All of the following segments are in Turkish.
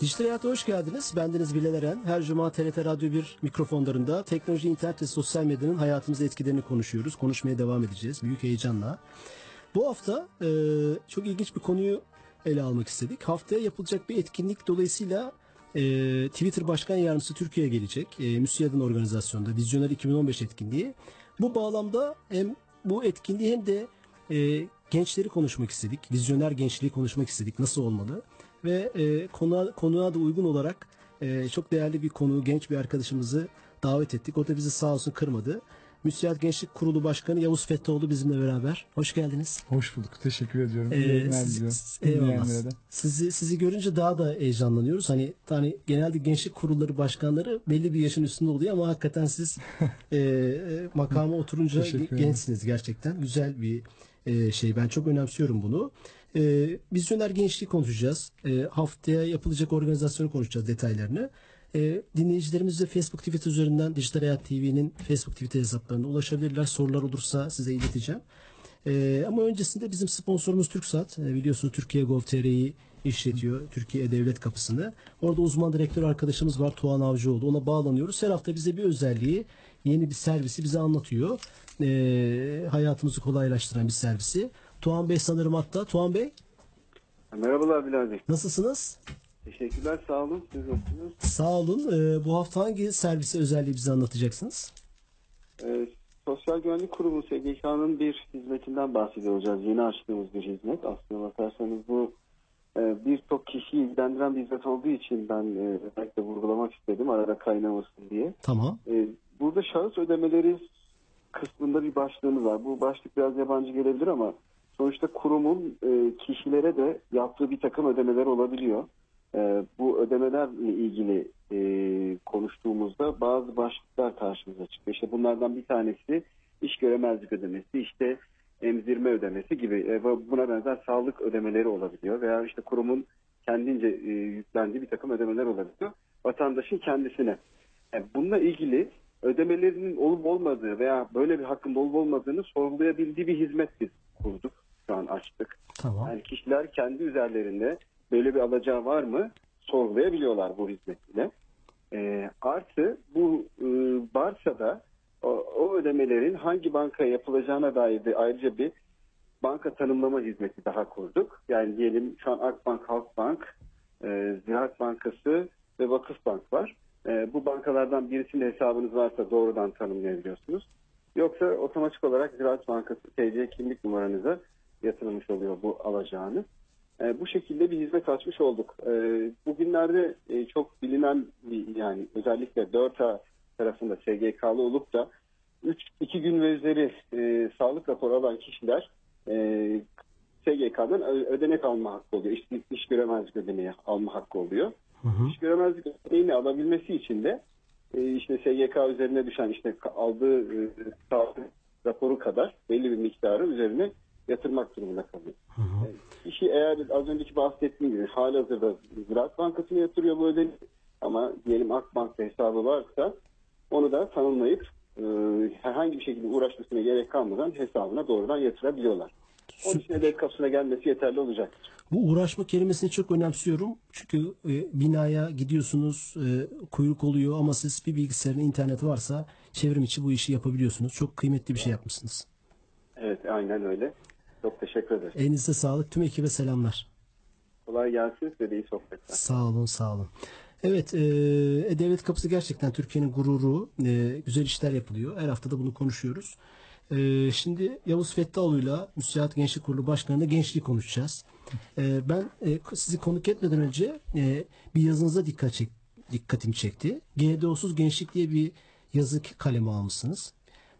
Dijital Hayat'a hoş geldiniz. Bendeniz Bilal Eren. Her cuma TRT Radyo 1 mikrofonlarında teknoloji, internet ve sosyal medyanın hayatımıza etkilerini konuşuyoruz. Konuşmaya devam edeceğiz büyük heyecanla. Bu hafta e, çok ilginç bir konuyu ele almak istedik. Haftaya yapılacak bir etkinlik dolayısıyla e, Twitter Başkan Yardımcısı Türkiye'ye gelecek. E, MÜSİAD'ın organizasyonunda Vizyoner 2015 etkinliği. Bu bağlamda hem bu etkinliği hem de e, gençleri konuşmak istedik. Vizyoner gençliği konuşmak istedik. Nasıl olmalı? Ve e, konuğa, konuğa da uygun olarak e, çok değerli bir konu, genç bir arkadaşımızı davet ettik. O da bizi sağ olsun kırmadı. Müsiyat Gençlik Kurulu Başkanı Yavuz Fettioğlu bizimle beraber. Hoş geldiniz. Hoş bulduk. Teşekkür ediyorum. Ee, siz- eyvallah. Sizi sizi görünce daha da heyecanlanıyoruz. Hani hani genelde gençlik kurulları başkanları belli bir yaşın üstünde oluyor ama hakikaten siz e, e, makama oturunca gençsiniz gerçekten. Güzel bir e, şey. Ben çok önemsiyorum bunu. E, vizyoner gençliği konuşacağız. E, haftaya yapılacak organizasyonu konuşacağız detaylarını. E, dinleyicilerimiz de Facebook Twitter üzerinden Dijital Hayat TV'nin Facebook Twitter hesaplarına ulaşabilirler. Sorular olursa size ileteceğim. Ee, ama öncesinde bizim sponsorumuz TürkSat. Ee, biliyorsunuz Türkiye Gov.tr'yi işletiyor. Türkiye Devlet Kapısı'nı. Orada uzman direktör arkadaşımız var Tuğan Avcıoğlu. Ona bağlanıyoruz. Her hafta bize bir özelliği, yeni bir servisi bize anlatıyor. Ee, hayatımızı kolaylaştıran bir servisi. Tuğan Bey sanırım hatta. Tuğan Bey Merhabalar Bilal Bey. nasılsınız? Teşekkürler sağ olun. Siz nasılsınız? Sağ olun. Ee, bu hafta hangi servisi özelliği bize anlatacaksınız? Ee, Sosyal Güvenlik Kurumu SGK'nın bir hizmetinden bahsediyor olacağız. Yeni açtığımız bir hizmet. Aslına bakarsanız bu e, birçok kişiyi ilgilendiren bir hizmet olduğu için ben e, özellikle vurgulamak istedim arada kaynamasın diye. Tamam. E, burada şahıs ödemeleri kısmında bir başlığımız var. Bu başlık biraz yabancı gelebilir ama sonuçta kurumun e, kişilere de yaptığı bir takım ödemeler olabiliyor. E, bu ödemelerle ilgili e, konuştuğumuzda bazı başlıklar karşımıza çıkıyor. İşte bunlardan bir tanesi iş göremezlik ödemesi, işte emzirme ödemesi gibi e, buna benzer sağlık ödemeleri olabiliyor veya işte kurumun kendince e, yüklendiği bir takım ödemeler olabiliyor. Vatandaşın kendisine. Yani bununla ilgili ödemelerinin olup olmadığı veya böyle bir hakkın olup olmadığını sorgulayabildiği bir hizmet biz kurduk. Şu an açtık. Tamam. Yani kişiler kendi üzerlerinde böyle bir alacağı var mı sorgulayabiliyorlar bu hizmetiyle. Ee, artı bu e, varsa da o, o ödemelerin hangi bankaya yapılacağına dair de ayrıca bir banka tanımlama hizmeti daha kurduk. Yani diyelim şu an Akbank, Halkbank, e, Ziraat Bankası ve Vakıfbank var. E, bu bankalardan birisinin hesabınız varsa doğrudan tanımlayabiliyorsunuz. Yoksa otomatik olarak Ziraat Bankası TC kimlik numaranıza yatırılmış oluyor bu alacağınız. E, bu şekilde bir hizmet açmış olduk. E, bugünlerde e, çok bilinen bir yani özellikle 4A tarafında SGK'lı olup da 3 2 gün ve üzeri e, sağlık raporu alan kişiler e, SGK'dan ödenek alma hakkı oluyor. İş, iş göremezlik ödeneği alma hakkı oluyor. Hı hı. İş göremezlik ödeneğini alabilmesi için de e, işte SGK üzerine düşen işte aldığı e, sağlık raporu kadar belli bir miktarı üzerine yatırmak durumunda kalıyor. Hı hı. Kişi eğer az önceki bahsettiğim gibi halihazırda Ziraat Bankası'na yatırıyor bu ödeneği ama diyelim Akbank'ta hesabı varsa onu da tanımlayıp e, herhangi bir şekilde uğraşmasına gerek kalmadan hesabına doğrudan yatırabiliyorlar. Onun için hedef kapısına gelmesi yeterli olacaktır. Bu uğraşma kelimesini çok önemsiyorum. Çünkü e, binaya gidiyorsunuz, e, kuyruk oluyor ama siz bir bilgisayarın interneti varsa çevrim içi bu işi yapabiliyorsunuz. Çok kıymetli bir şey yapmışsınız. Evet aynen öyle. Çok teşekkür ederiz. Elinize sağlık. Tüm ekibe selamlar. Kolay gelsin size de iyi sohbetler. Sağ olun, sağ olun. Evet, e, Devlet Kapısı gerçekten Türkiye'nin gururu. E, güzel işler yapılıyor. Her hafta da bunu konuşuyoruz. E, şimdi Yavuz Fettaoğlu'yla Müsiat Gençlik Kurulu Başkanı'na gençliği konuşacağız. E, ben e, sizi konuk etmeden önce e, bir yazınıza dikkat çek, dikkatimi çekti. GDO'suz gençlik diye bir yazı kaleme almışsınız.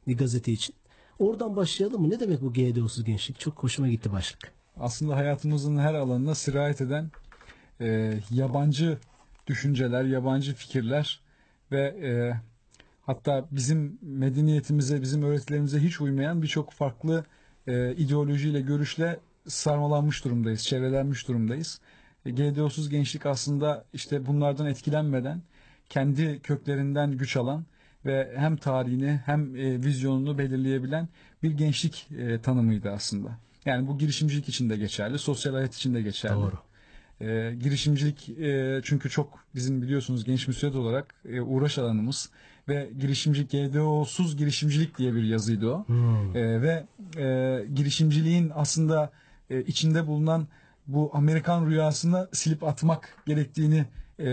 Bir gazete için. Oradan başlayalım mı? Ne demek bu GDO'suz gençlik? Çok hoşuma gitti başlık. Aslında hayatımızın her alanına sirayet eden e, yabancı düşünceler, yabancı fikirler ve e, hatta bizim medeniyetimize, bizim öğretilerimize hiç uymayan birçok farklı e, ideolojiyle, görüşle sarmalanmış durumdayız, çevrelenmiş durumdayız. E, GDO'suz gençlik aslında işte bunlardan etkilenmeden kendi köklerinden güç alan ve hem tarihini hem e, vizyonunu belirleyebilen bir gençlik e, tanımıydı aslında. Yani bu girişimcilik için de geçerli, sosyal hayat için de geçerli. Doğru. E, girişimcilik e, çünkü çok bizim biliyorsunuz genç müsait olarak e, uğraş alanımız ve girişimcilik GDO'suz girişimcilik diye bir yazıydı o. Hmm. E, ve e, girişimciliğin aslında e, içinde bulunan bu Amerikan rüyasını silip atmak gerektiğini e,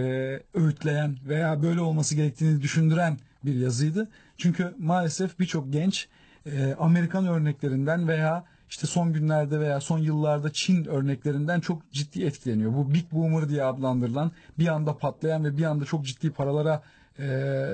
öğütleyen veya böyle olması gerektiğini düşündüren bir yazıydı. Çünkü maalesef birçok genç e, Amerikan örneklerinden veya işte son günlerde veya son yıllarda Çin örneklerinden çok ciddi etkileniyor. Bu Big Boomer diye adlandırılan bir anda patlayan ve bir anda çok ciddi paralara e,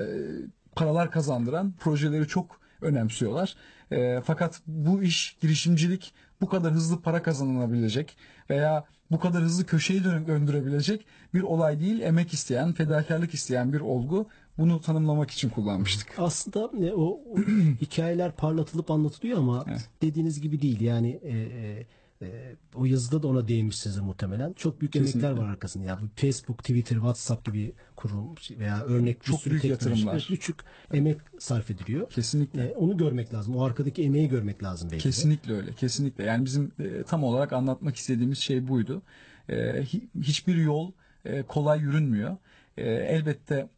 paralar kazandıran projeleri çok önemsiyorlar. E, fakat bu iş girişimcilik bu kadar hızlı para kazanılabilecek veya bu kadar hızlı köşeyi dön- döndürebilecek bir olay değil. Emek isteyen, fedakarlık isteyen bir olgu. Bunu tanımlamak için kullanmıştık. Aslında e, o, o hikayeler parlatılıp anlatılıyor ama Evet. dediğiniz gibi değil. Yani e, e, e, o yazıda da ona değinmişsiniz muhtemelen. Çok büyük Kesinlikle. emekler var arkasında. Yani Facebook, Twitter, WhatsApp gibi kurum veya örnek Çok büyük yatırımlar. Evet, Küçük emek sarf ediliyor. Kesinlikle. E, onu görmek lazım. O arkadaki emeği görmek lazım belki de. Kesinlikle öyle. Kesinlikle. Yani bizim e, tam olarak anlatmak istediğimiz şey buydu. E, hi- hiçbir yol e, kolay yürünmüyor. E, elbette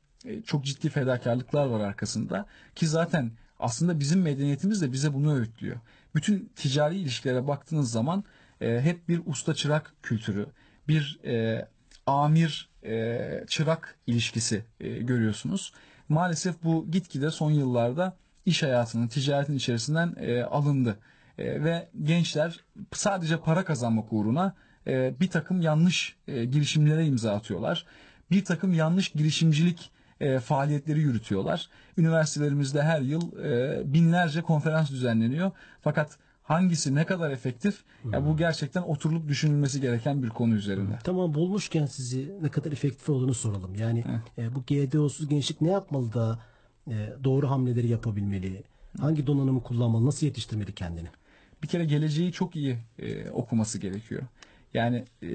çok ciddi fedakarlıklar var arkasında ki zaten aslında bizim medeniyetimiz de bize bunu öğütlüyor. Bütün ticari ilişkilere baktığınız zaman e, hep bir usta çırak kültürü, bir e, amir e, çırak ilişkisi e, görüyorsunuz. Maalesef bu gitgide son yıllarda iş hayatının, ticaretin içerisinden e, alındı. E, ve gençler sadece para kazanmak uğruna e, bir takım yanlış e, girişimlere imza atıyorlar. Bir takım yanlış girişimcilik e, faaliyetleri yürütüyorlar. Üniversitelerimizde her yıl e, binlerce konferans düzenleniyor. Fakat hangisi ne kadar efektif? Ya bu gerçekten oturulup düşünülmesi gereken bir konu üzerinde. Tamam bulmuşken sizi ne kadar efektif olduğunu soralım. Yani e, bu GDO'suz gençlik ne yapmalı da e, doğru hamleleri yapabilmeli? Hangi donanımı kullanmalı? Nasıl yetiştirmeli kendini? bir kere geleceği çok iyi e, okuması gerekiyor. Yani e,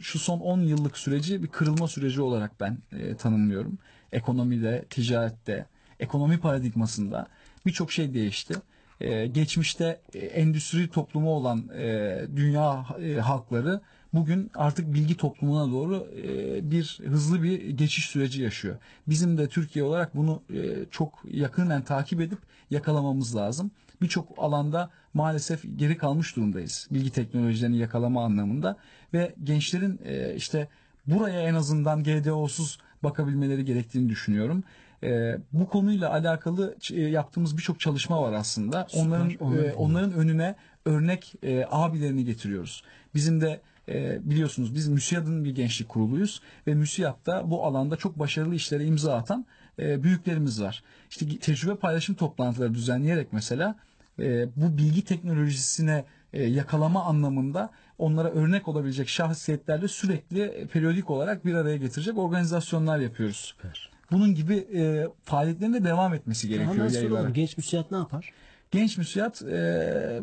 şu son 10 yıllık süreci bir kırılma süreci olarak ben e, tanımlıyorum. Ekonomide, ticarette, ekonomi paradigmasında birçok şey değişti. E, geçmişte e, endüstri toplumu olan e, dünya e, halkları bugün artık bilgi toplumuna doğru e, bir hızlı bir geçiş süreci yaşıyor. Bizim de Türkiye olarak bunu e, çok yakından takip edip yakalamamız lazım. Birçok alanda maalesef geri kalmış durumdayız. Bilgi teknolojilerini yakalama anlamında ve gençlerin e, işte buraya en azından GDO'suz bakabilmeleri gerektiğini düşünüyorum. E, bu konuyla alakalı e, yaptığımız birçok çalışma var aslında. Süper, Onların onları e, onların önüne örnek e, abilerini getiriyoruz. Bizim de e, biliyorsunuz biz MÜSİAD'ın bir gençlik kuruluyuz ve MÜSİAD'da bu alanda çok başarılı işlere imza atan e, büyüklerimiz var. İşte tecrübe paylaşım toplantıları düzenleyerek mesela bu bilgi teknolojisine e, yakalama anlamında onlara örnek olabilecek şahsiyetlerle sürekli e, periyodik olarak bir araya getirecek organizasyonlar yapıyoruz. Süper. Bunun gibi e, faaliyetlerin de devam etmesi gerekiyor Hemen soralım. Genç müsiyat ne yapar? Genç Müsiyat e,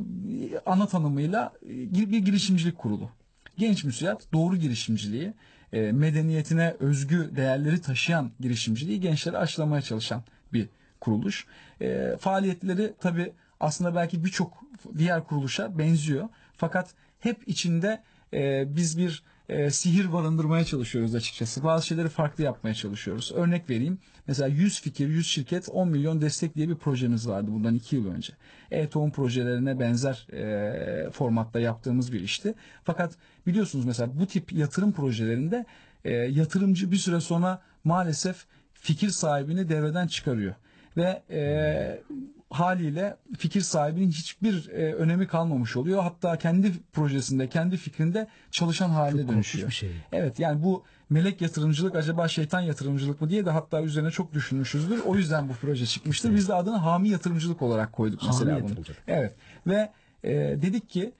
ana tanımıyla e, bir girişimcilik kurulu. Genç Müsiyat doğru girişimciliği, e, medeniyetine özgü değerleri taşıyan girişimciliği gençlere aşılamaya çalışan bir kuruluş. E, faaliyetleri tabi aslında belki birçok diğer kuruluşa benziyor. Fakat hep içinde e, biz bir e, sihir barındırmaya çalışıyoruz açıkçası. Bazı şeyleri farklı yapmaya çalışıyoruz. Örnek vereyim. Mesela 100 fikir, 100 şirket, 10 milyon destek diye bir projemiz vardı bundan 2 yıl önce. E-tohum projelerine benzer e, formatta yaptığımız bir işti. Fakat biliyorsunuz mesela bu tip yatırım projelerinde e, yatırımcı bir süre sonra maalesef fikir sahibini devreden çıkarıyor. Ve e, haliyle fikir sahibinin hiçbir e, önemi kalmamış oluyor. Hatta kendi projesinde, kendi fikrinde çalışan haline Çok dönüşüyor. bir şey. Evet yani bu melek yatırımcılık acaba şeytan yatırımcılık mı diye de hatta üzerine çok düşünmüşüzdür. O yüzden bu proje çıkmıştır. Biz de adını hami yatırımcılık olarak koyduk Hami mesela bunu. yatırımcılık. Evet ve e, dedik ki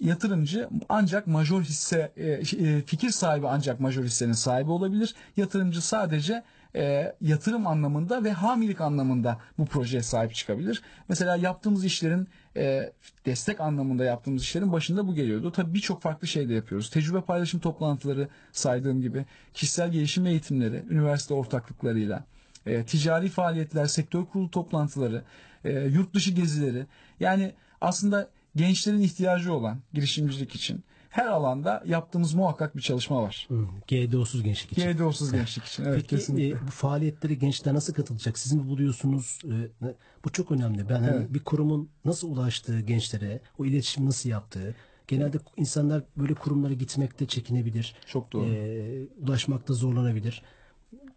yatırımcı ancak major hisse e, e, fikir sahibi ancak major hissenin sahibi olabilir. Yatırımcı sadece e, yatırım anlamında ve hamilik anlamında bu projeye sahip çıkabilir. Mesela yaptığımız işlerin e, destek anlamında yaptığımız işlerin başında bu geliyordu. Tabii birçok farklı şey de yapıyoruz. Tecrübe paylaşım toplantıları saydığım gibi, kişisel gelişim eğitimleri, üniversite ortaklıklarıyla, e, ticari faaliyetler, sektör kurulu toplantıları, e, yurt dışı gezileri. Yani aslında gençlerin ihtiyacı olan girişimcilik için her alanda yaptığımız muhakkak bir çalışma var. Hı, GDO'suz gençlik için. GDO'suz gençlik için. Evet, Peki kesinlikle. e, bu faaliyetlere gençler nasıl katılacak? Siz mi buluyorsunuz? E, bu çok önemli. Ben hani Evet. bir kurumun nasıl ulaştığı gençlere, o iletişimi nasıl yaptığı. Genelde insanlar böyle kurumlara gitmekte çekinebilir. Çok doğru. E, ulaşmakta zorlanabilir.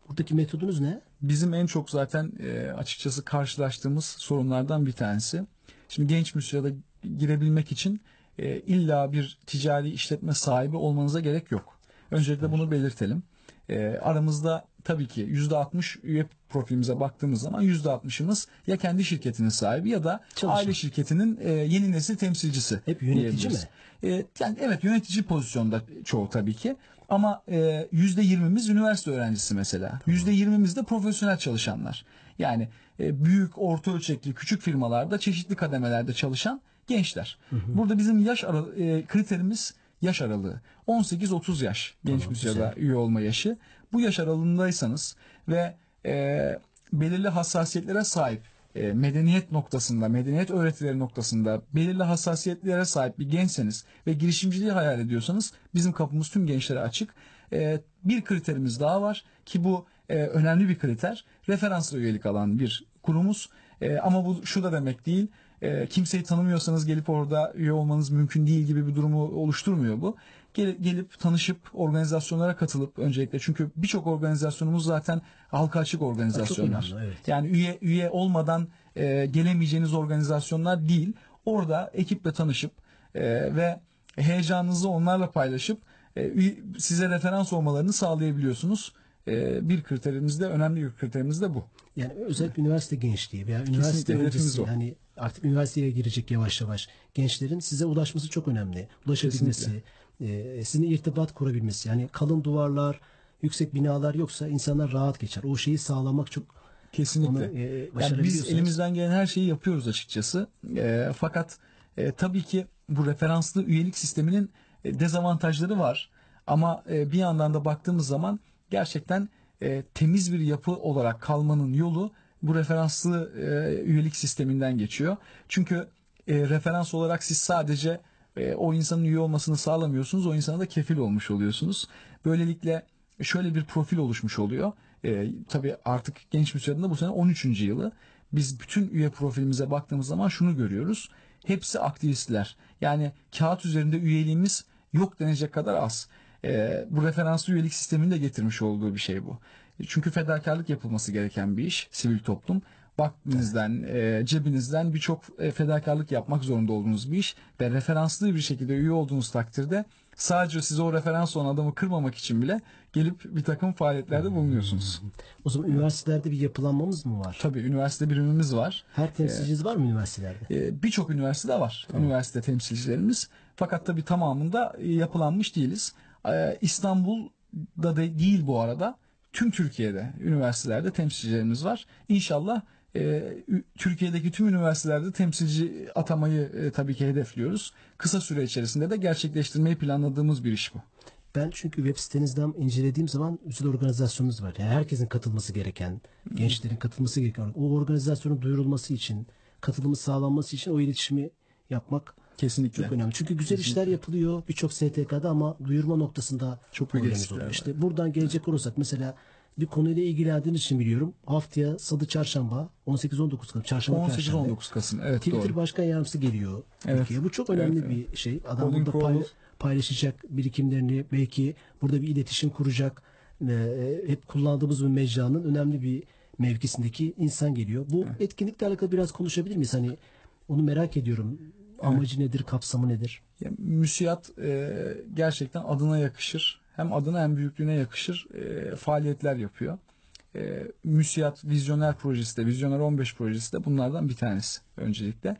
Buradaki metodunuz ne? Bizim en çok zaten e, açıkçası karşılaştığımız sorunlardan bir tanesi. Şimdi genç müsiyada girebilmek için e, illa bir ticari işletme sahibi olmanıza gerek yok. Öncelikle bunu belirtelim. E, aramızda tabii ki %60 üye profilimize baktığımız zaman %60'ımız ya kendi şirketinin sahibi ya da Çalışan. aile şirketinin e, yeni nesil temsilcisi. Hep yönetici mi? E, yani evet yönetici pozisyonda çoğu tabii ki. Ama e, %20'miz üniversite öğrencisi mesela. %20'miz de profesyonel çalışanlar. Yani e, büyük, orta ölçekli, küçük firmalarda çeşitli kademelerde çalışan gençler. Burada bizim yaş ara, e, kriterimiz yaş aralığı. 18-30 yaş genç Tamam, müsiyada üye olma yaşı. Bu yaş aralığındaysanız ve e, belirli hassasiyetlere sahip e, medeniyet noktasında, medeniyet öğretileri noktasında belirli hassasiyetlere sahip bir gençseniz ve girişimciliği hayal ediyorsanız bizim kapımız tüm gençlere açık. E, bir kriterimiz daha var ki bu e, önemli bir kriter. Referansla üyelik alan bir kurumuz. E, ama bu şu da demek değil. E, kimseyi tanımıyorsanız gelip orada üye olmanız mümkün değil gibi bir durumu oluşturmuyor bu. Gel- gelip tanışıp organizasyonlara katılıp öncelikle çünkü birçok organizasyonumuz zaten halka açık organizasyonlar. önemli, evet. Yani üye üye olmadan e, gelemeyeceğiniz organizasyonlar değil. Orada ekiple tanışıp e, ve heyecanınızı onlarla paylaşıp e, size referans olmalarını sağlayabiliyorsunuz. E, bir kriterimiz de önemli bir kriterimiz de bu. Yani özellikle üniversite gençliği veya üniversite öncesi hani artık üniversiteye girecek yavaş yavaş gençlerin size ulaşması çok önemli. Ulaşabilmesi, e, sizinle irtibat kurabilmesi. Yani kalın duvarlar, yüksek binalar yoksa insanlar rahat geçer. O şeyi sağlamak çok Kesinlikle. onu e, Yani biz elimizden gelen her şeyi yapıyoruz açıkçası. E, fakat e, tabii ki bu referanslı üyelik sisteminin e, dezavantajları var. Ama e, bir yandan da baktığımız zaman gerçekten e, temiz bir yapı olarak kalmanın yolu bu referanslı e, üyelik sisteminden geçiyor. Çünkü e, referans olarak siz sadece e, o insanın üye olmasını sağlamıyorsunuz. O insana da kefil olmuş oluyorsunuz. Böylelikle şöyle bir profil oluşmuş oluyor. E, tabii artık genç müsiyadında bu sene 13. yılı. Biz bütün üye profilimize baktığımız zaman şunu görüyoruz. Hepsi aktivistler. Yani kağıt üzerinde üyeliğimiz yok denecek kadar az. E, bu referanslı üyelik sisteminin de getirmiş olduğu bir şey bu. Çünkü fedakarlık yapılması gereken bir iş sivil toplum. Vaktinizden, e, cebinizden birçok e, fedakarlık yapmak zorunda olduğunuz bir iş ve referanslı bir şekilde üye olduğunuz takdirde sadece size o referans olan adamı kırmamak için bile gelip bir takım faaliyetlerde bulunuyorsunuz. O zaman üniversitelerde bir yapılanmamız mı var? Tabii üniversite birimimiz var. Her temsilciniz var mı üniversitelerde? E, Birçok üniversitede var üniversite temsilcilerimiz. Fakat tabii tamamında e, yapılanmış değiliz. E, İstanbul'da da değil bu arada. Tüm Türkiye'de üniversitelerde temsilcilerimiz var. İnşallah e, Türkiye'deki tüm üniversitelerde temsilci atamayı e, tabii ki hedefliyoruz. Kısa süre içerisinde de gerçekleştirmeyi planladığımız bir iş bu. Ben çünkü web sitenizden incelediğim zaman güzel organizasyonunuz var. Yani herkesin katılması gereken, gençlerin katılması gereken, o organizasyonun duyurulması için, katılımı sağlanması için o iletişimi yapmak Kesinlikle. çok önemli. Çünkü güzel işler yapılıyor birçok STK'da ama duyurma noktasında Çok problemimiz oluyor. İşte buradan gelecek olursak mesela bir konuyla ilgilendiğiniz için biliyorum. Haftaya Salı Çarşamba 18-19 Kasım Çarşamba Perşembe 18-19 Kasım. Evet Twitter doğru. Başkan Yardımcısı geliyor. Evet. Türkiye'ye. Bu çok önemli Evet, bir şey. Adam Colin burada pay- paylaşacak birikimlerini belki burada bir iletişim kuracak. Ee, hep kullandığımız bir mecranın önemli bir mevkisindeki insan geliyor. Bu etkinlikle alakalı biraz konuşabilir miyiz? Hani onu merak ediyorum. Amacı nedir, kapsamı nedir? Ya, müsiyat e, gerçekten adına yakışır. Hem adına hem büyüklüğüne yakışır e, faaliyetler yapıyor. E, müsiyat Vizyoner projesi de, Vizyoner 15 projesi de bunlardan bir tanesi öncelikle.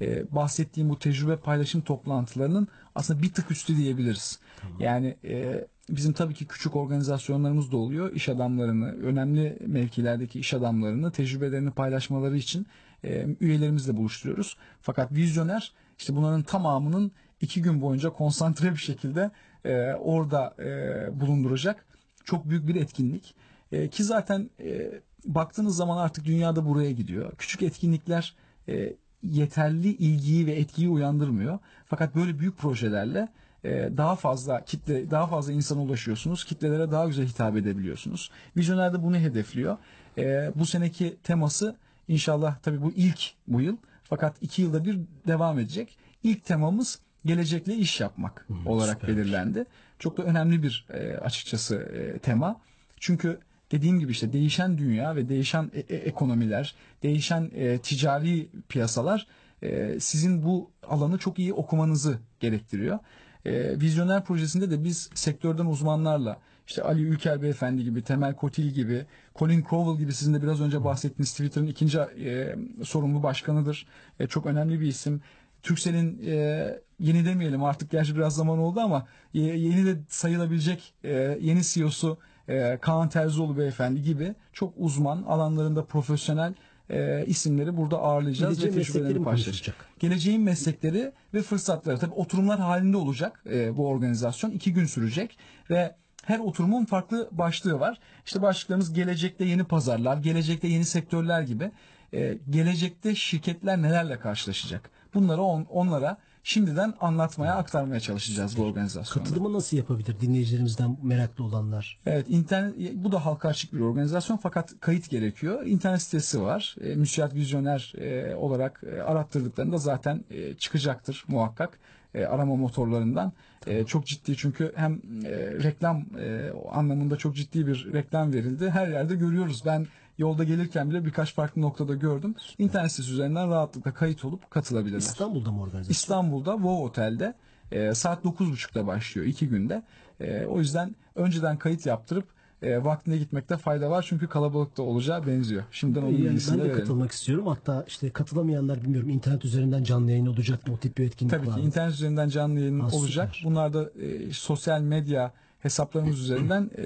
e, bahsettiğim bu tecrübe paylaşım toplantılarının aslında bir tık üstü diyebiliriz. Yani e, bizim tabii ki küçük organizasyonlarımız da oluyor. İş adamlarını, önemli mevkilerdeki iş adamlarını tecrübelerini paylaşmaları için e, üyelerimizle buluşturuyoruz. Fakat vizyoner işte bunların tamamının iki gün boyunca konsantre bir şekilde e, orada e, bulunduracak çok büyük bir etkinlik. E, ki zaten e, baktığınız zaman artık dünyada buraya gidiyor. Küçük etkinlikler e, yeterli ilgiyi ve etkiyi uyandırmıyor. Fakat böyle büyük projelerle e, daha fazla kitle, daha fazla insana ulaşıyorsunuz. Kitlelere daha güzel hitap edebiliyorsunuz. Vizyoner de bunu hedefliyor. E, bu seneki teması inşallah tabii bu ilk bu yıl. Fakat iki yılda bir devam edecek. İlk temamız gelecekle iş yapmak olarak süpermiş. belirlendi. Çok da önemli bir e, açıkçası e, tema. Çünkü dediğim gibi işte değişen dünya ve değişen e- e- ekonomiler, değişen e, ticari piyasalar e, sizin bu alanı çok iyi okumanızı gerektiriyor. E, Vizyoner projesinde de biz sektörden uzmanlarla işte Ali Ülker Beyefendi gibi, Temel Kotil gibi, Colin Crowell gibi sizin de biraz önce bahsettiğiniz Twitter'ın ikinci e, sorumlu başkanıdır. E, çok önemli bir isim. Turkcell'in e, yeni demeyelim artık gerçi biraz zaman oldu ama e, yeni de sayılabilecek e, yeni CEO'su e, Kaan Terzioğlu beyefendi gibi çok uzman alanlarında profesyonel e, isimleri burada ağırlayacağız Geleceğin ve tecrübelerini konuşulacak? Geleceğin meslekleri ve fırsatları tabii oturumlar halinde olacak e, bu organizasyon iki gün sürecek ve her oturumun farklı başlığı var. İşte başlıklarımız gelecekte yeni pazarlar, gelecekte yeni sektörler gibi. E, gelecekte şirketler nelerle karşılaşacak? Bunları on, onlara şimdiden anlatmaya, aktarmaya çalışacağız bu organizasyonda. Katılımı nasıl yapabilir dinleyicilerimizden meraklı olanlar? Evet, internet bu da halka açık bir organizasyon fakat kayıt gerekiyor. İnternet sitesi var. E, Müsiyat Vizyoner e, olarak e, arattırdıklarında zaten e, çıkacaktır muhakkak e, arama motorlarından. E, çok ciddi çünkü hem e, reklam e, anlamında çok ciddi bir reklam verildi. Her yerde görüyoruz. Ben yolda gelirken bile birkaç farklı noktada gördüm. İnternet sitesi üzerinden rahatlıkla kayıt olup katılabilirler. İstanbul'da mı organizasyon? İstanbul'da Wow Otel'de e, saat 9.30'da başlıyor iki günde. E, o yüzden önceden kayıt yaptırıp e, vaktinde gitmekte fayda var çünkü kalabalık da olacağı benziyor. Şimdiden onun Yani ben de verelim. katılmak istiyorum. Hatta işte katılamayanlar bilmiyorum internet üzerinden canlı yayın olacak mı? O tip bir etkinlik Tabii var ki mı? internet üzerinden canlı yayın Ha, olacak. süper. Bunlar da e, sosyal medya hesaplarımız üzerinden e,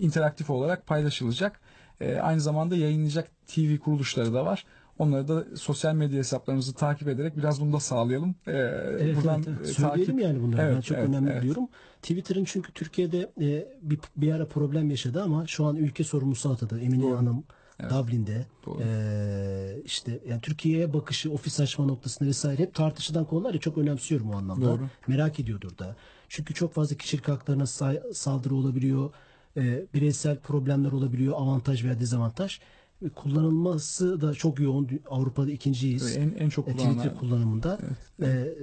interaktif olarak paylaşılacak. E, aynı zamanda yayınlayacak TV kuruluşları da var. Onları da sosyal medya hesaplarımızı takip ederek biraz bunu da sağlayalım. E, Evet, buradan evet, evet. e, Söyleyelim takip- yani bunları. ben Evet, çok evet, önemli evet. buluyorum. Twitter'ın çünkü Türkiye'de e, bir, bir ara problem yaşadı ama şu an ülke sorumlusu atadı. Emine Doğru. Hanım Dublin'de Doğru. e, işte yani Türkiye'ye bakışı, ofis açma noktasında vesaire hep tartışılan konular ya çok önemsiyorum o anlamda. Doğru. Merak ediyordur da. Çünkü çok fazla kişilik haklarına say- saldırı olabiliyor. E, bireysel problemler olabiliyor. Avantaj veya dezavantaj. E, Kullanılması da çok yoğun. Avrupa'da ikinciyiz. En, en çok E, kullanılan Twitter kullanımında e, e,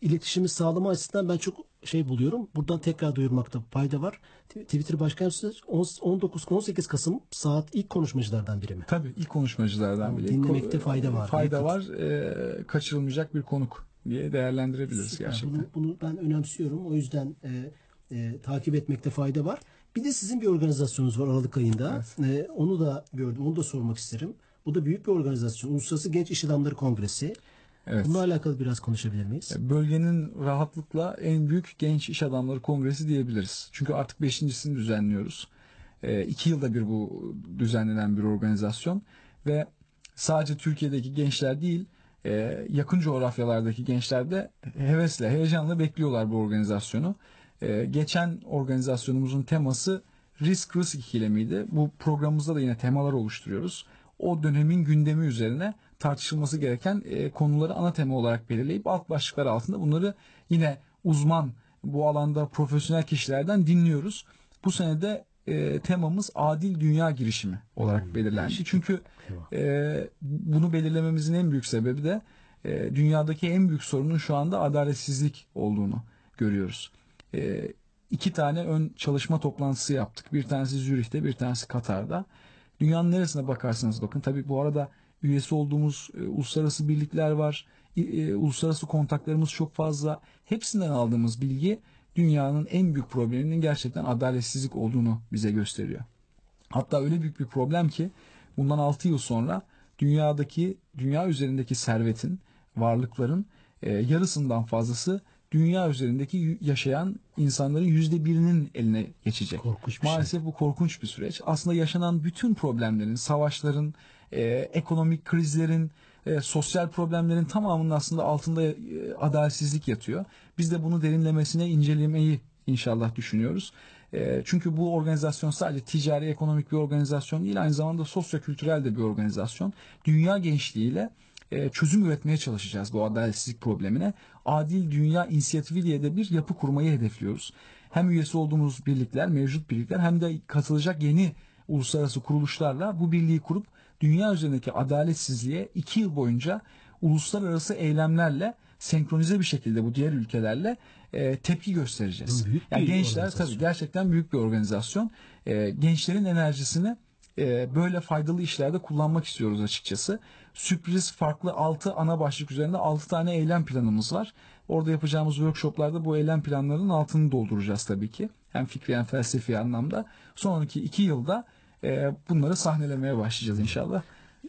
iletişimi sağlama açısından ben çok şey buluyorum. Buradan tekrar duyurmakta fayda var. Tw- Twitter Başkanı 19-18 Kasım saat ilk konuşmacılardan biri mi? Tabii ilk konuşmacılardan biri. Dinlemekte fayda var. Fayda var. E, kaçırılmayacak bir konuk diye değerlendirebiliriz Süper. gerçekten. Bunu, bunu ben önemsiyorum. O yüzden e, e, takip etmekte fayda var. Bir de sizin bir organizasyonunuz var Aralık ayında. E, onu da gördüm. Onu da sormak isterim. Bu da büyük bir organizasyon. Uluslararası Genç İş Adamları Kongresi. Evet. Bununla alakalı biraz konuşabilir miyiz? Bölgenin rahatlıkla en büyük genç iş adamları kongresi diyebiliriz. Çünkü artık beşincisini düzenliyoruz. E, iki yılda bir bu düzenlenen bir organizasyon ve sadece Türkiye'deki gençler değil, e, yakın coğrafyalardaki gençler de hevesle, heyecanla bekliyorlar bu organizasyonu. E, geçen organizasyonumuzun teması risk risk ikilemiydi. Bu programımızda da yine temalar oluşturuyoruz. O dönemin gündemi üzerine tartışılması gereken e, konuları ana tema olarak belirleyip alt başlıklar altında bunları yine uzman bu alanda profesyonel kişilerden dinliyoruz. Bu sene de e, temamız adil dünya girişimi olarak belirlendi. Çünkü e, bunu belirlememizin en büyük sebebi de e, dünyadaki en büyük sorunun şu anda adaletsizlik olduğunu görüyoruz. E, iki tane ön çalışma toplantısı yaptık. Bir tanesi Zürih'te, bir tanesi Katar'da. Dünyanın neresine bakarsanız bakın. Tabii bu arada üyesi olduğumuz e, uluslararası birlikler var. E, e, uluslararası kontaklarımız çok fazla. Hepsinden aldığımız bilgi dünyanın en büyük probleminin gerçekten adaletsizlik olduğunu bize gösteriyor. Hatta öyle büyük bir problem ki bundan 6 yıl sonra dünyadaki dünya üzerindeki servetin varlıkların e, yarısından fazlası dünya üzerindeki yaşayan insanların yüzde birinin eline geçecek. Korkunç bir şey. Maalesef bu korkunç bir süreç. Aslında yaşanan bütün problemlerin, savaşların, e, ekonomik krizlerin, e, sosyal problemlerin tamamının aslında altında e, adaletsizlik yatıyor. Biz de bunu derinlemesine incelemeyi inşallah düşünüyoruz. E, çünkü bu organizasyon sadece ticari ekonomik bir organizasyon değil aynı zamanda sosyo-kültürel de bir organizasyon. Dünya gençliğiyle e, çözüm üretmeye çalışacağız bu adaletsizlik problemine. Adil Dünya İnisiyatifi diye de bir yapı kurmayı hedefliyoruz. Hem üyesi olduğumuz birlikler, mevcut birlikler hem de katılacak yeni uluslararası kuruluşlarla bu birliği kurup dünya üzerindeki adaletsizliğe iki yıl boyunca uluslararası eylemlerle senkronize bir şekilde bu diğer ülkelerle e, tepki göstereceğiz. Büyük yani gençler tabii gerçekten büyük bir organizasyon. E, gençlerin enerjisini e, böyle faydalı işlerde kullanmak istiyoruz açıkçası. Sürpriz farklı 6 ana başlık üzerinde 6 tane eylem planımız var. Orada yapacağımız workshoplarda bu eylem planlarının altını dolduracağız tabii ki. Hem fikri hem felsefi anlamda. Sonraki 2 yılda e, bunları sahnelemeye başlayacağız inşallah.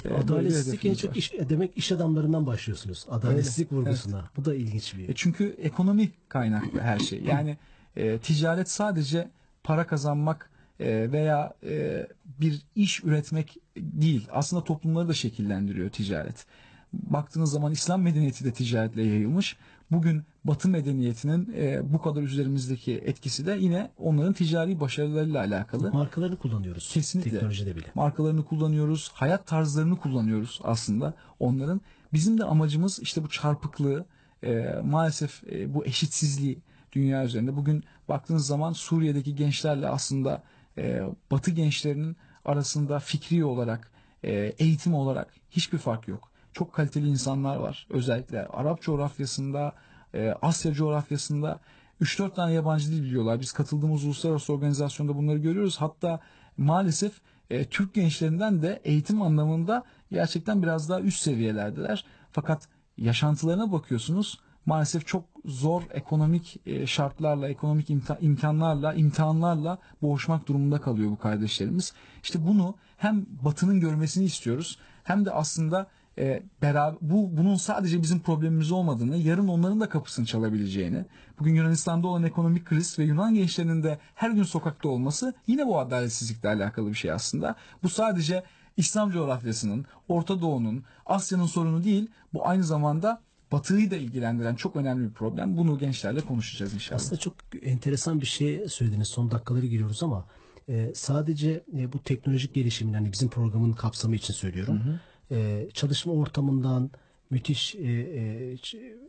E, Adaletsizlik en çok iş, demek iş adamlarından başlıyorsunuz. Adaletsizlik vurgusuna. Bu da ilginç bir. E çünkü ekonomi kaynaklı her şey. Yani e, ticaret sadece para kazanmak e, veya e, bir iş üretmek değil. Aslında toplumları da şekillendiriyor ticaret. Baktığınız zaman İslam medeniyeti de ticaretle yayılmış. Bugün Batı medeniyetinin e, bu kadar üzerimizdeki etkisi de yine onların ticari başarılarıyla alakalı. Markalarını kullanıyoruz. Kesinlikle. Teknolojide bile. Markalarını kullanıyoruz, hayat tarzlarını kullanıyoruz aslında onların. Bizim de amacımız işte bu çarpıklığı, e, maalesef e, bu eşitsizliği dünya üzerinde. Bugün baktığınız zaman Suriye'deki gençlerle aslında e, Batı gençlerinin arasında fikri olarak, e, eğitim olarak hiçbir fark yok. Çok kaliteli insanlar var. Özellikle Arap coğrafyasında, e, Asya coğrafyasında 3-4 tane yabancı dil biliyorlar. Biz katıldığımız uluslararası organizasyonda bunları görüyoruz. Hatta maalesef Türk gençlerinden de eğitim anlamında gerçekten biraz daha üst seviyelerdeler. Fakat yaşantılarına bakıyorsunuz maalesef çok zor ekonomik e, şartlarla, ekonomik imta- imkanlarla, imtihanlarla boğuşmak durumunda kalıyor bu kardeşlerimiz. İşte bunu hem Batı'nın görmesini istiyoruz hem de aslında e, beraber bu bunun sadece bizim problemimiz olmadığını, yarın onların da kapısını çalabileceğini, bugün Yunanistan'da olan ekonomik kriz ve Yunan gençlerinin de her gün sokakta olması yine bu adaletsizlikle alakalı bir şey aslında. Bu sadece İslam coğrafyasının, Orta Doğu'nun, Asya'nın sorunu değil. Bu aynı zamanda Batı'yı da ilgilendiren çok önemli bir problem. Bunu gençlerle konuşacağız inşallah. Aslında çok enteresan bir şey söylediniz. Son dakikaları giriyoruz ama e, sadece e, bu teknolojik gelişimin hani bizim programın kapsamı için söylüyorum. E, çalışma ortamından müthiş e, e,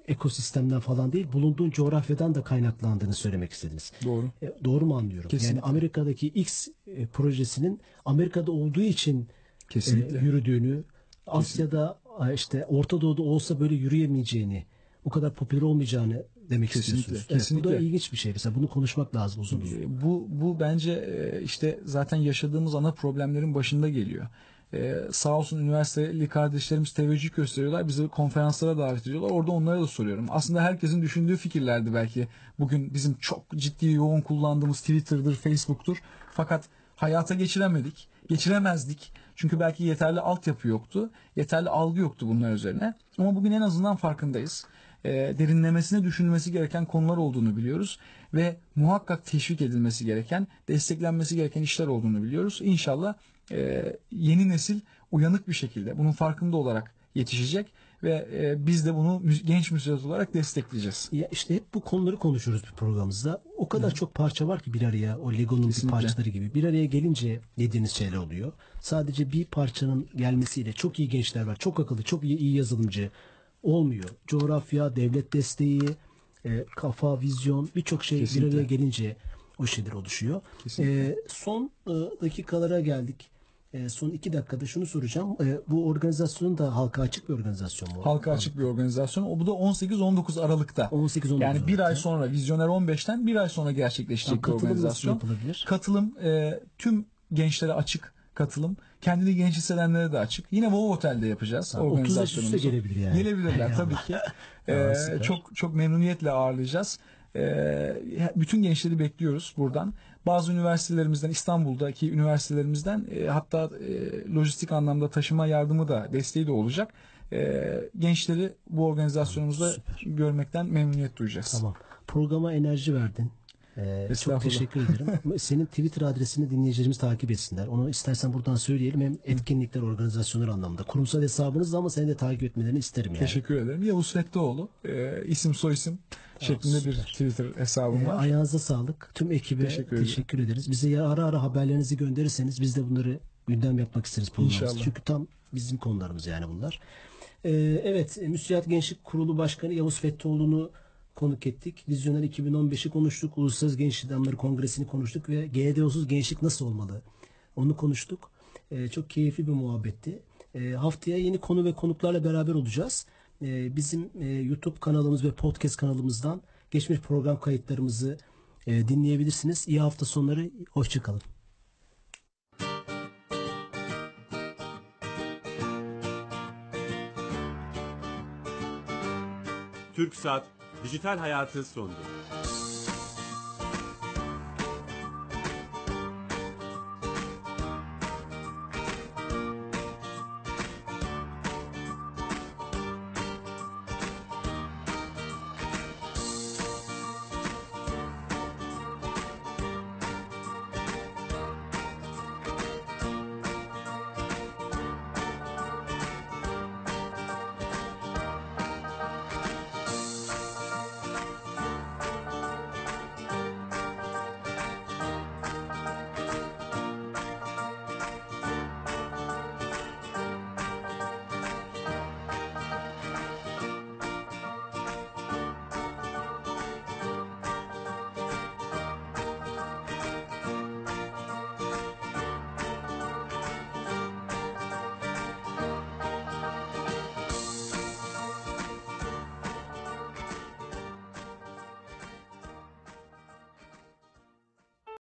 ekosistemden falan değil bulunduğun coğrafyadan da kaynaklandığını söylemek istediniz. Doğru. E, doğru mu anlıyorum? Kesinlikle. Yani Amerika'daki X e, projesinin Amerika'da olduğu için e, Kesinlikle. yürüdüğünü, Asya'da e, işte Orta Doğu'da olsa böyle yürüyemeyeceğini, bu kadar popüler olmayacağını demek Kesinlikle, istiyorsunuz. Evet, bu kesinlikle. da ilginç bir şey. Mesela bunu konuşmak lazım uzun uzun. E, Bu bu bence e, işte zaten yaşadığımız ana problemlerin başında geliyor. E, sağ olsun üniversiteli kardeşlerimiz teveccüh gösteriyorlar. Bizi konferanslara davet ediyorlar. Orada onlara da soruyorum. Aslında herkesin düşündüğü fikirlerdi belki. Bugün bizim çok ciddi yoğun kullandığımız Twitter'dır, Facebook'tur. Fakat hayata geçiremedik. Geçiremezdik. Çünkü belki yeterli altyapı yoktu. Yeterli algı yoktu bunlar üzerine. Ama bugün en azından farkındayız. E, derinlemesine düşünülmesi gereken konular olduğunu biliyoruz. Ve muhakkak teşvik edilmesi gereken, desteklenmesi gereken işler olduğunu biliyoruz. İnşallah e, yeni nesil uyanık bir şekilde bunun farkında olarak yetişecek ve e, biz de bunu genç müsait olarak destekleyeceğiz. Ya işte hep bu konuları konuşuyoruz bir programımızda. O kadar çok parça var ki bir araya o Lego'nun bir Kesinlikle. parçaları gibi. Bir araya gelince dediğiniz şeyler oluyor. Sadece bir parçanın gelmesiyle çok iyi gençler var. Çok akıllı, çok iyi, iyi yazılımcı olmuyor. Coğrafya, devlet desteği, e, kafa, vizyon birçok şey bir Kesinlikle. araya gelince o şeyler oluşuyor. E, son e, dakikalara geldik. E, son iki dakikada şunu soracağım. E, bu organizasyon da halka açık bir organizasyon mu? Halka açık bir organizasyon. O bu da 18-19 Aralık'ta. 18-19 Yani bir ay sonra Vizyoner 15'ten bir ay sonra gerçekleşecek Ya bir katılım nasıl organizasyon. yapılabilir? Katılım e, tüm gençlere açık katılım. Kendini genç hissedenlere de açık. Yine Wow Otel'de yapacağız Ha, 30 yaş üstü gelebilir yani. Gelebilirler tabii ki. E, süper. çok çok memnuniyetle ağırlayacağız. E, bütün gençleri bekliyoruz buradan. Bazı üniversitelerimizden İstanbul'daki üniversitelerimizden e, hatta e, lojistik anlamda taşıma yardımı da desteği de olacak. Ee, gençleri bu organizasyonumuzda görmekten memnuniyet duyacağız. Tamam. Programa enerji verdin. Ee, çok teşekkür ederim. Senin Twitter adresini dinleyicilerimiz takip etsinler. Onu istersen buradan söyleyelim. Hem etkinlikler, organizasyonlar anlamında. Kurumsal hesabınız ama seni de takip etmelerini isterim yani. Teşekkür ederim. Yavuz Fettoğlu e, isim soyisim şeklinde bir. Twitter hesabım Ee, var. ayağınıza sağlık. Tüm ekibe Teşekkür teşekkür, ederim. ederiz. Bize ara ara haberlerinizi gönderirseniz biz de bunları gündem yapmak isteriz programımızda. İnşallah. Çünkü tam bizim konularımız yani bunlar. Ee, evet, e, Müsiyat Gençlik Kurulu Başkanı Yavuz Fettoğlu'nu konuk ettik. Vizyoner 2015'i konuştuk. Uluslararası Genç İdamları Kongresi'ni konuştuk ve GDO'suz gençlik nasıl olmalı? Onu konuştuk. Ee, çok keyifli bir muhabbetti. Ee, haftaya yeni konu ve konuklarla beraber olacağız. Ee, bizim e, YouTube kanalımız ve podcast kanalımızdan geçmiş program kayıtlarımızı e, dinleyebilirsiniz. İyi hafta sonları. Hoşçakalın. TürkSat Dijital Hayatı sondu.